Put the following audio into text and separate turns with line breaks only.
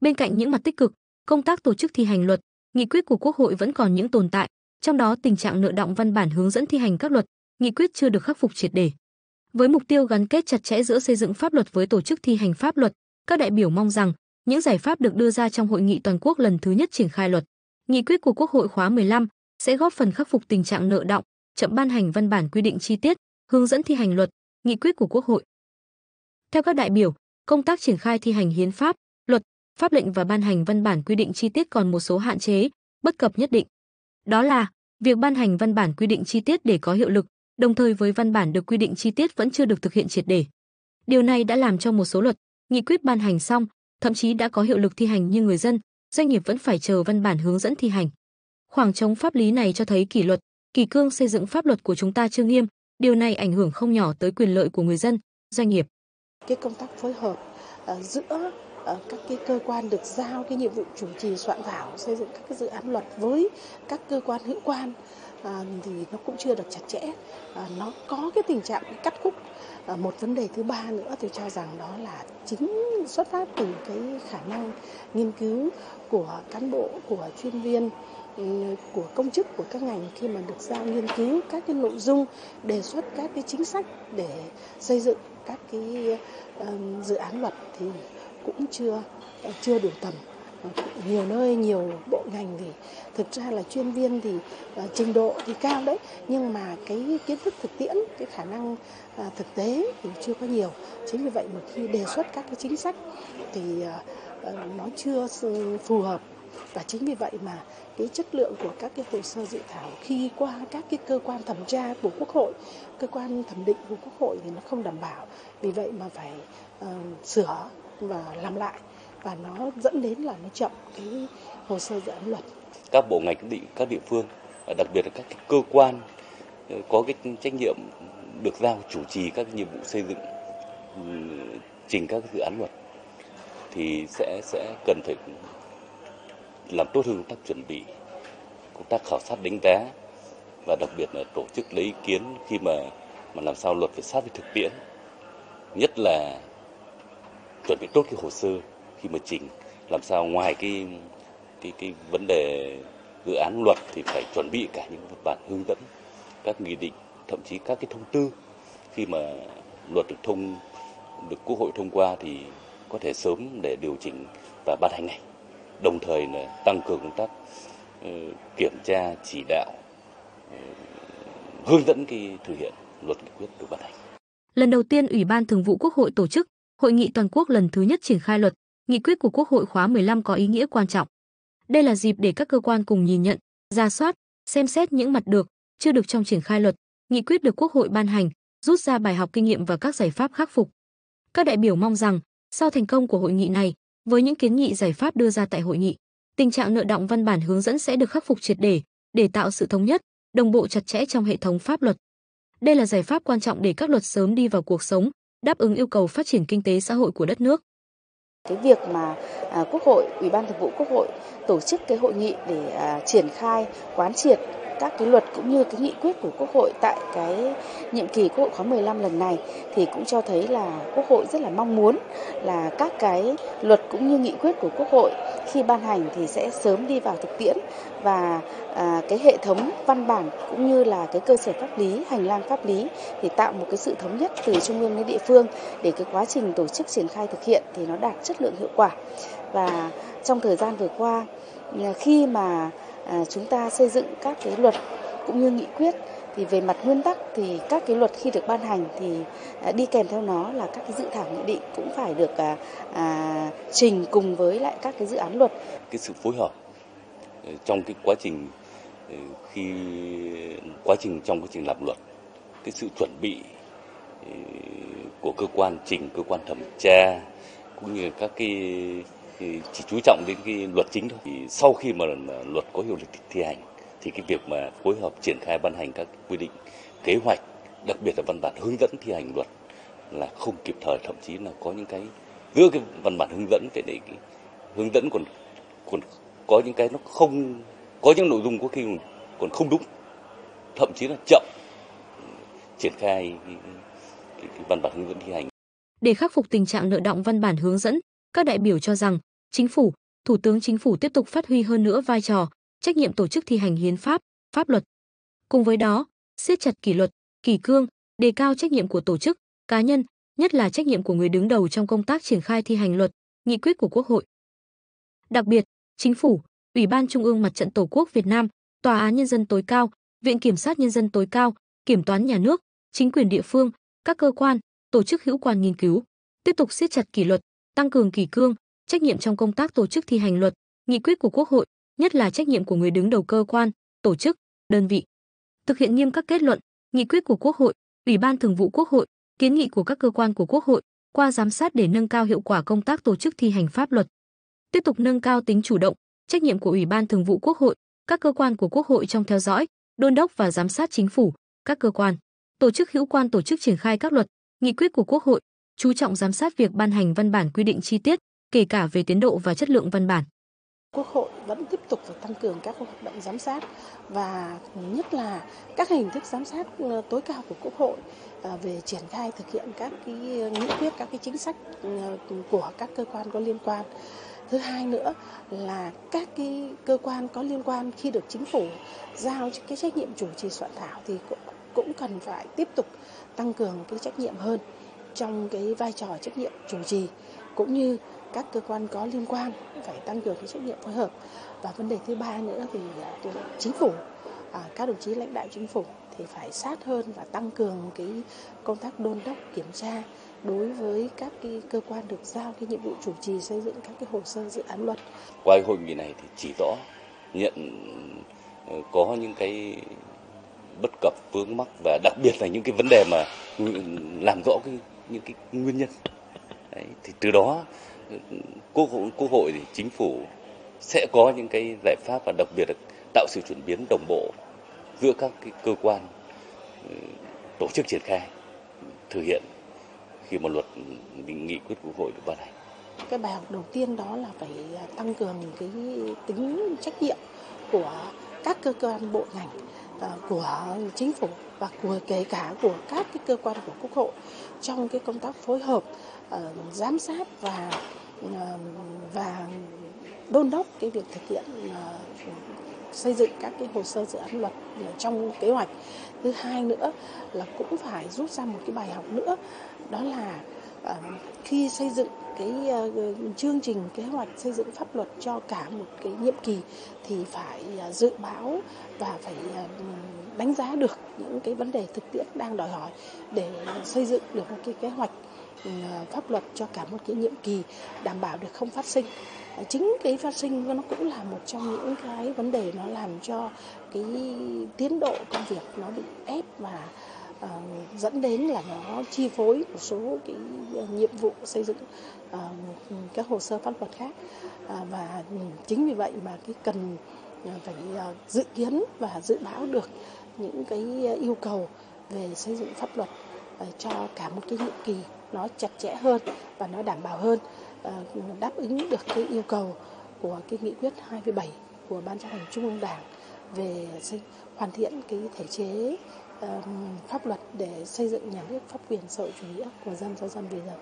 Bên cạnh những mặt tích cực, công tác tổ chức thi hành luật, nghị quyết của Quốc hội vẫn còn những tồn tại, trong đó tình trạng nợ động văn bản hướng dẫn thi hành các luật, nghị quyết chưa được khắc phục triệt để. Với mục tiêu gắn kết chặt chẽ giữa xây dựng pháp luật với tổ chức thi hành pháp luật, các đại biểu mong rằng những giải pháp được đưa ra trong hội nghị toàn quốc lần thứ nhất triển khai luật, nghị quyết của Quốc hội khóa 15 sẽ góp phần khắc phục tình trạng nợ động, chậm ban hành văn bản quy định chi tiết, hướng dẫn thi hành luật, nghị quyết của Quốc hội. Theo các đại biểu, công tác triển khai thi hành hiến pháp, luật, pháp lệnh và ban hành văn bản quy định chi tiết còn một số hạn chế, bất cập nhất định. Đó là việc ban hành văn bản quy định chi tiết để có hiệu lực, đồng thời với văn bản được quy định chi tiết vẫn chưa được thực hiện triệt để. Điều này đã làm cho một số luật, nghị quyết ban hành xong, thậm chí đã có hiệu lực thi hành nhưng người dân, doanh nghiệp vẫn phải chờ văn bản hướng dẫn thi hành. Khoảng trống pháp lý này cho thấy kỷ luật, kỳ cương xây dựng pháp luật của chúng ta chưa nghiêm, điều này ảnh hưởng không nhỏ tới quyền lợi của người dân, doanh nghiệp.
Cái công tác phối hợp uh, giữa Ờ, các cái cơ quan được giao cái nhiệm vụ chủ trì soạn thảo xây dựng các cái dự án luật với các cơ quan hữu quan à, thì nó cũng chưa được chặt chẽ. À, nó có cái tình trạng cắt khúc. À, một vấn đề thứ ba nữa tôi cho rằng đó là chính xuất phát từ cái khả năng nghiên cứu của cán bộ của chuyên viên ừ, của công chức của các ngành khi mà được giao nghiên cứu các cái nội dung đề xuất các cái chính sách để xây dựng các cái uh, dự án luật thì cũng chưa ờ, chưa đủ tầm. Ờ, nhiều nơi nhiều bộ ngành thì thực ra là chuyên viên thì uh, trình độ thì cao đấy nhưng mà cái kiến thức thực tiễn cái khả năng uh, thực tế thì chưa có nhiều. Chính vì vậy mà khi đề xuất các cái chính sách thì uh, nó chưa phù hợp. Và chính vì vậy mà cái chất lượng của các cái hồ sơ dự thảo khi qua các cái cơ quan thẩm tra của quốc hội cơ quan thẩm định của quốc hội thì nó không đảm bảo. Vì vậy mà phải uh, sửa và làm lại và nó dẫn đến là nó chậm cái hồ sơ dự án luật.
Các bộ ngành định các địa phương à, đặc biệt là các cơ quan ờ, có cái trách nhiệm được giao chủ trì các nhiệm vụ xây dựng ừ, trình các dự án luật, thì sẽ sẽ cần phải làm tốt hơn công tác chuẩn bị, công tác khảo sát đánh giá và đặc biệt là tổ chức lấy ý kiến khi mà mà làm sao luật phải sát với thực tiễn nhất là chuẩn bị tốt cái hồ sơ khi mà chỉnh làm sao ngoài cái cái cái vấn đề dự án luật thì phải chuẩn bị cả những văn bản hướng dẫn, các nghị định, thậm chí các cái thông tư. Khi mà luật được thông, được quốc hội thông qua thì có thể sớm để điều chỉnh và ban hành ngay. Đồng thời là tăng cường công tác ờ, kiểm tra, chỉ đạo ờ, hướng dẫn cái thực hiện luật nghị quyết được ban hành.
Lần đầu tiên, ủy ban thường vụ quốc hội tổ chức hội nghị toàn quốc lần thứ nhất triển khai luật nghị quyết của Quốc hội khóa 15 có ý nghĩa quan trọng. Đây là dịp để các cơ quan cùng nhìn nhận, ra soát, xem xét những mặt được, chưa được trong triển khai luật, nghị quyết được Quốc hội ban hành, rút ra bài học kinh nghiệm và các giải pháp khắc phục. Các đại biểu mong rằng, sau thành công của hội nghị này, với những kiến nghị giải pháp đưa ra tại hội nghị, tình trạng nợ động văn bản hướng dẫn sẽ được khắc phục triệt để, để tạo sự thống nhất, đồng bộ chặt chẽ trong hệ thống pháp luật. Đây là giải pháp quan trọng để các luật sớm đi vào cuộc sống, đáp ứng yêu cầu phát triển kinh tế xã hội của đất nước.
Cái việc mà à, Quốc hội, Ủy ban Thường vụ Quốc hội tổ chức cái hội nghị để à, triển khai quán triệt các cái luật cũng như cái nghị quyết của Quốc hội tại cái nhiệm kỳ Quốc hội khóa 15 lần này thì cũng cho thấy là Quốc hội rất là mong muốn là các cái luật cũng như nghị quyết của Quốc hội khi ban hành thì sẽ sớm đi vào thực tiễn và à, cái hệ thống văn bản cũng như là cái cơ sở pháp lý, hành lang pháp lý thì tạo một cái sự thống nhất từ trung ương đến địa phương để cái quá trình tổ chức triển khai thực hiện thì nó đạt chất lượng hiệu quả. Và trong thời gian vừa qua à, khi mà À, chúng ta xây dựng các cái luật cũng như nghị quyết thì về mặt nguyên tắc thì các cái luật khi được ban hành thì à, đi kèm theo nó là các cái dự thảo nghị định cũng phải được à, à, trình cùng với lại các cái dự án luật.
Cái sự phối hợp ờ, trong cái quá trình ờ, khi quá trình trong quá trình làm luật cái sự chuẩn bị ờ, của cơ quan trình cơ quan thẩm tra cũng như các cái thì chỉ chú trọng đến cái luật chính thôi. Thì sau khi mà à, luật có hiệu lực thi hành thì cái việc mà phối hợp triển khai ban hành các quy định kế hoạch đặc biệt là văn bản hướng dẫn thi hành luật là không kịp thời thậm chí là có những cái giữa cái văn bản hướng dẫn để đấy cái hướng dẫn còn còn có những cái nó không có những nội dung có khi còn không đúng thậm chí là chậm ừ, triển khai cái, cái, cái văn bản hướng dẫn thi hành
để khắc phục tình trạng nợ động văn bản hướng dẫn các đại biểu cho rằng Chính phủ, Thủ tướng Chính phủ tiếp tục phát huy hơn nữa vai trò, trách nhiệm tổ chức thi hành hiến pháp, pháp luật. Cùng với đó, siết chặt kỷ luật, kỷ cương, đề cao trách nhiệm của tổ chức, cá nhân, nhất là trách nhiệm của người đứng đầu trong công tác triển khai thi hành luật, nghị quyết của Quốc hội. Đặc biệt, Chính phủ, Ủy ban Trung ương Mặt trận Tổ quốc Việt Nam, Tòa án Nhân dân tối cao, Viện Kiểm sát Nhân dân tối cao, Kiểm toán nhà nước, chính quyền địa phương, các cơ quan, tổ chức hữu quan nghiên cứu, tiếp tục siết chặt kỷ luật, tăng cường kỷ cương, trách nhiệm trong công tác tổ chức thi hành luật, nghị quyết của Quốc hội, nhất là trách nhiệm của người đứng đầu cơ quan, tổ chức, đơn vị. Thực hiện nghiêm các kết luận, nghị quyết của Quốc hội, Ủy ban Thường vụ Quốc hội, kiến nghị của các cơ quan của Quốc hội qua giám sát để nâng cao hiệu quả công tác tổ chức thi hành pháp luật. Tiếp tục nâng cao tính chủ động, trách nhiệm của Ủy ban Thường vụ Quốc hội, các cơ quan của Quốc hội trong theo dõi, đôn đốc và giám sát chính phủ, các cơ quan, tổ chức hữu quan tổ chức triển khai các luật, nghị quyết của Quốc hội, chú trọng giám sát việc ban hành văn bản quy định chi tiết, kể cả về tiến độ và chất lượng văn bản.
Quốc hội vẫn tiếp tục phải tăng cường các hoạt động giám sát và nhất là các hình thức giám sát ờ, tối cao của Quốc hội ờ, về triển khai thực hiện các cái nghị quyết, các cái chính sách ừ, của các cơ quan có liên quan. Thứ hai nữa là các cái cơ quan có liên quan khi được chính phủ giao cái trách nhiệm chủ trì soạn thảo thì cũng cần phải tiếp tục tăng cường cái trách nhiệm hơn trong cái vai trò trách nhiệm chủ trì cũng như các cơ quan có liên quan phải tăng cường cái trách nhiệm phối hợp và vấn đề thứ ba nữa thì à, chính phủ à, các đồng chí lãnh đạo chính phủ thì phải sát hơn và tăng cường cái công tác đôn đốc kiểm tra đối với các cái cơ quan được giao cái nhiệm vụ chủ trì xây dựng các cái hồ sơ dự án luật.
Qua hội nghị này thì chỉ rõ nhận ờ, có những cái bất cập vướng mắc và đặc biệt là những cái vấn đề mà ừ, làm rõ cái những cái nguyên nhân Đấy, thì từ đó quốc hội, quốc hội thì chính phủ sẽ có những cái giải pháp và đặc biệt là tạo sự chuyển biến đồng bộ giữa các cái cơ quan ừ, tổ chức triển khai thực hiện khi mà luật nghị quyết quốc hội được ban hành.
Cái bài học đầu tiên đó là phải tăng cường cái tính trách nhiệm của các cơ quan bộ ngành à, của chính phủ và của kể cả của các cái cơ quan của quốc hội trong cái công tác phối hợp ờ, giám sát và Ờ, và đôn đốc cái việc thực hiện ờ, xây dựng các cái hồ sơ dự án luật trong kế hoạch. Thứ hai nữa là cũng phải rút ra một cái bài học nữa, đó là ờ, khi xây dựng cái chương trình kế hoạch xây dựng pháp luật cho cả một cái nhiệm kỳ thì phải dự báo và phải đánh giá được những cái vấn đề thực tiễn đang đòi hỏi để xây dựng được một cái kế hoạch. Ừ, pháp luật cho cả một cái nhiệm kỳ đảm bảo được không phát sinh. Chính cái phát sinh nó cũng là một trong những cái vấn đề nó làm cho cái tiến độ công việc nó bị ép và uh, dẫn đến là nó chi phối một số cái ờ, nhiệm vụ xây dựng uh, các hồ sơ pháp luật khác. Uh, và chính vì vậy mà cái cần phải uh, dự kiến và dự báo được những cái yêu cầu về xây dựng pháp luật Ờ, cho cả một cái nhiệm kỳ nó chặt chẽ hơn và nó đảm bảo hơn ờ, đáp ứng được cái yêu cầu của cái nghị quyết 27 của ban chấp hành trung ương đảng về xây, hoàn thiện cái thể chế um, pháp luật để xây dựng nhà nước pháp quyền xã hội chủ nghĩa của dân do dân vì dân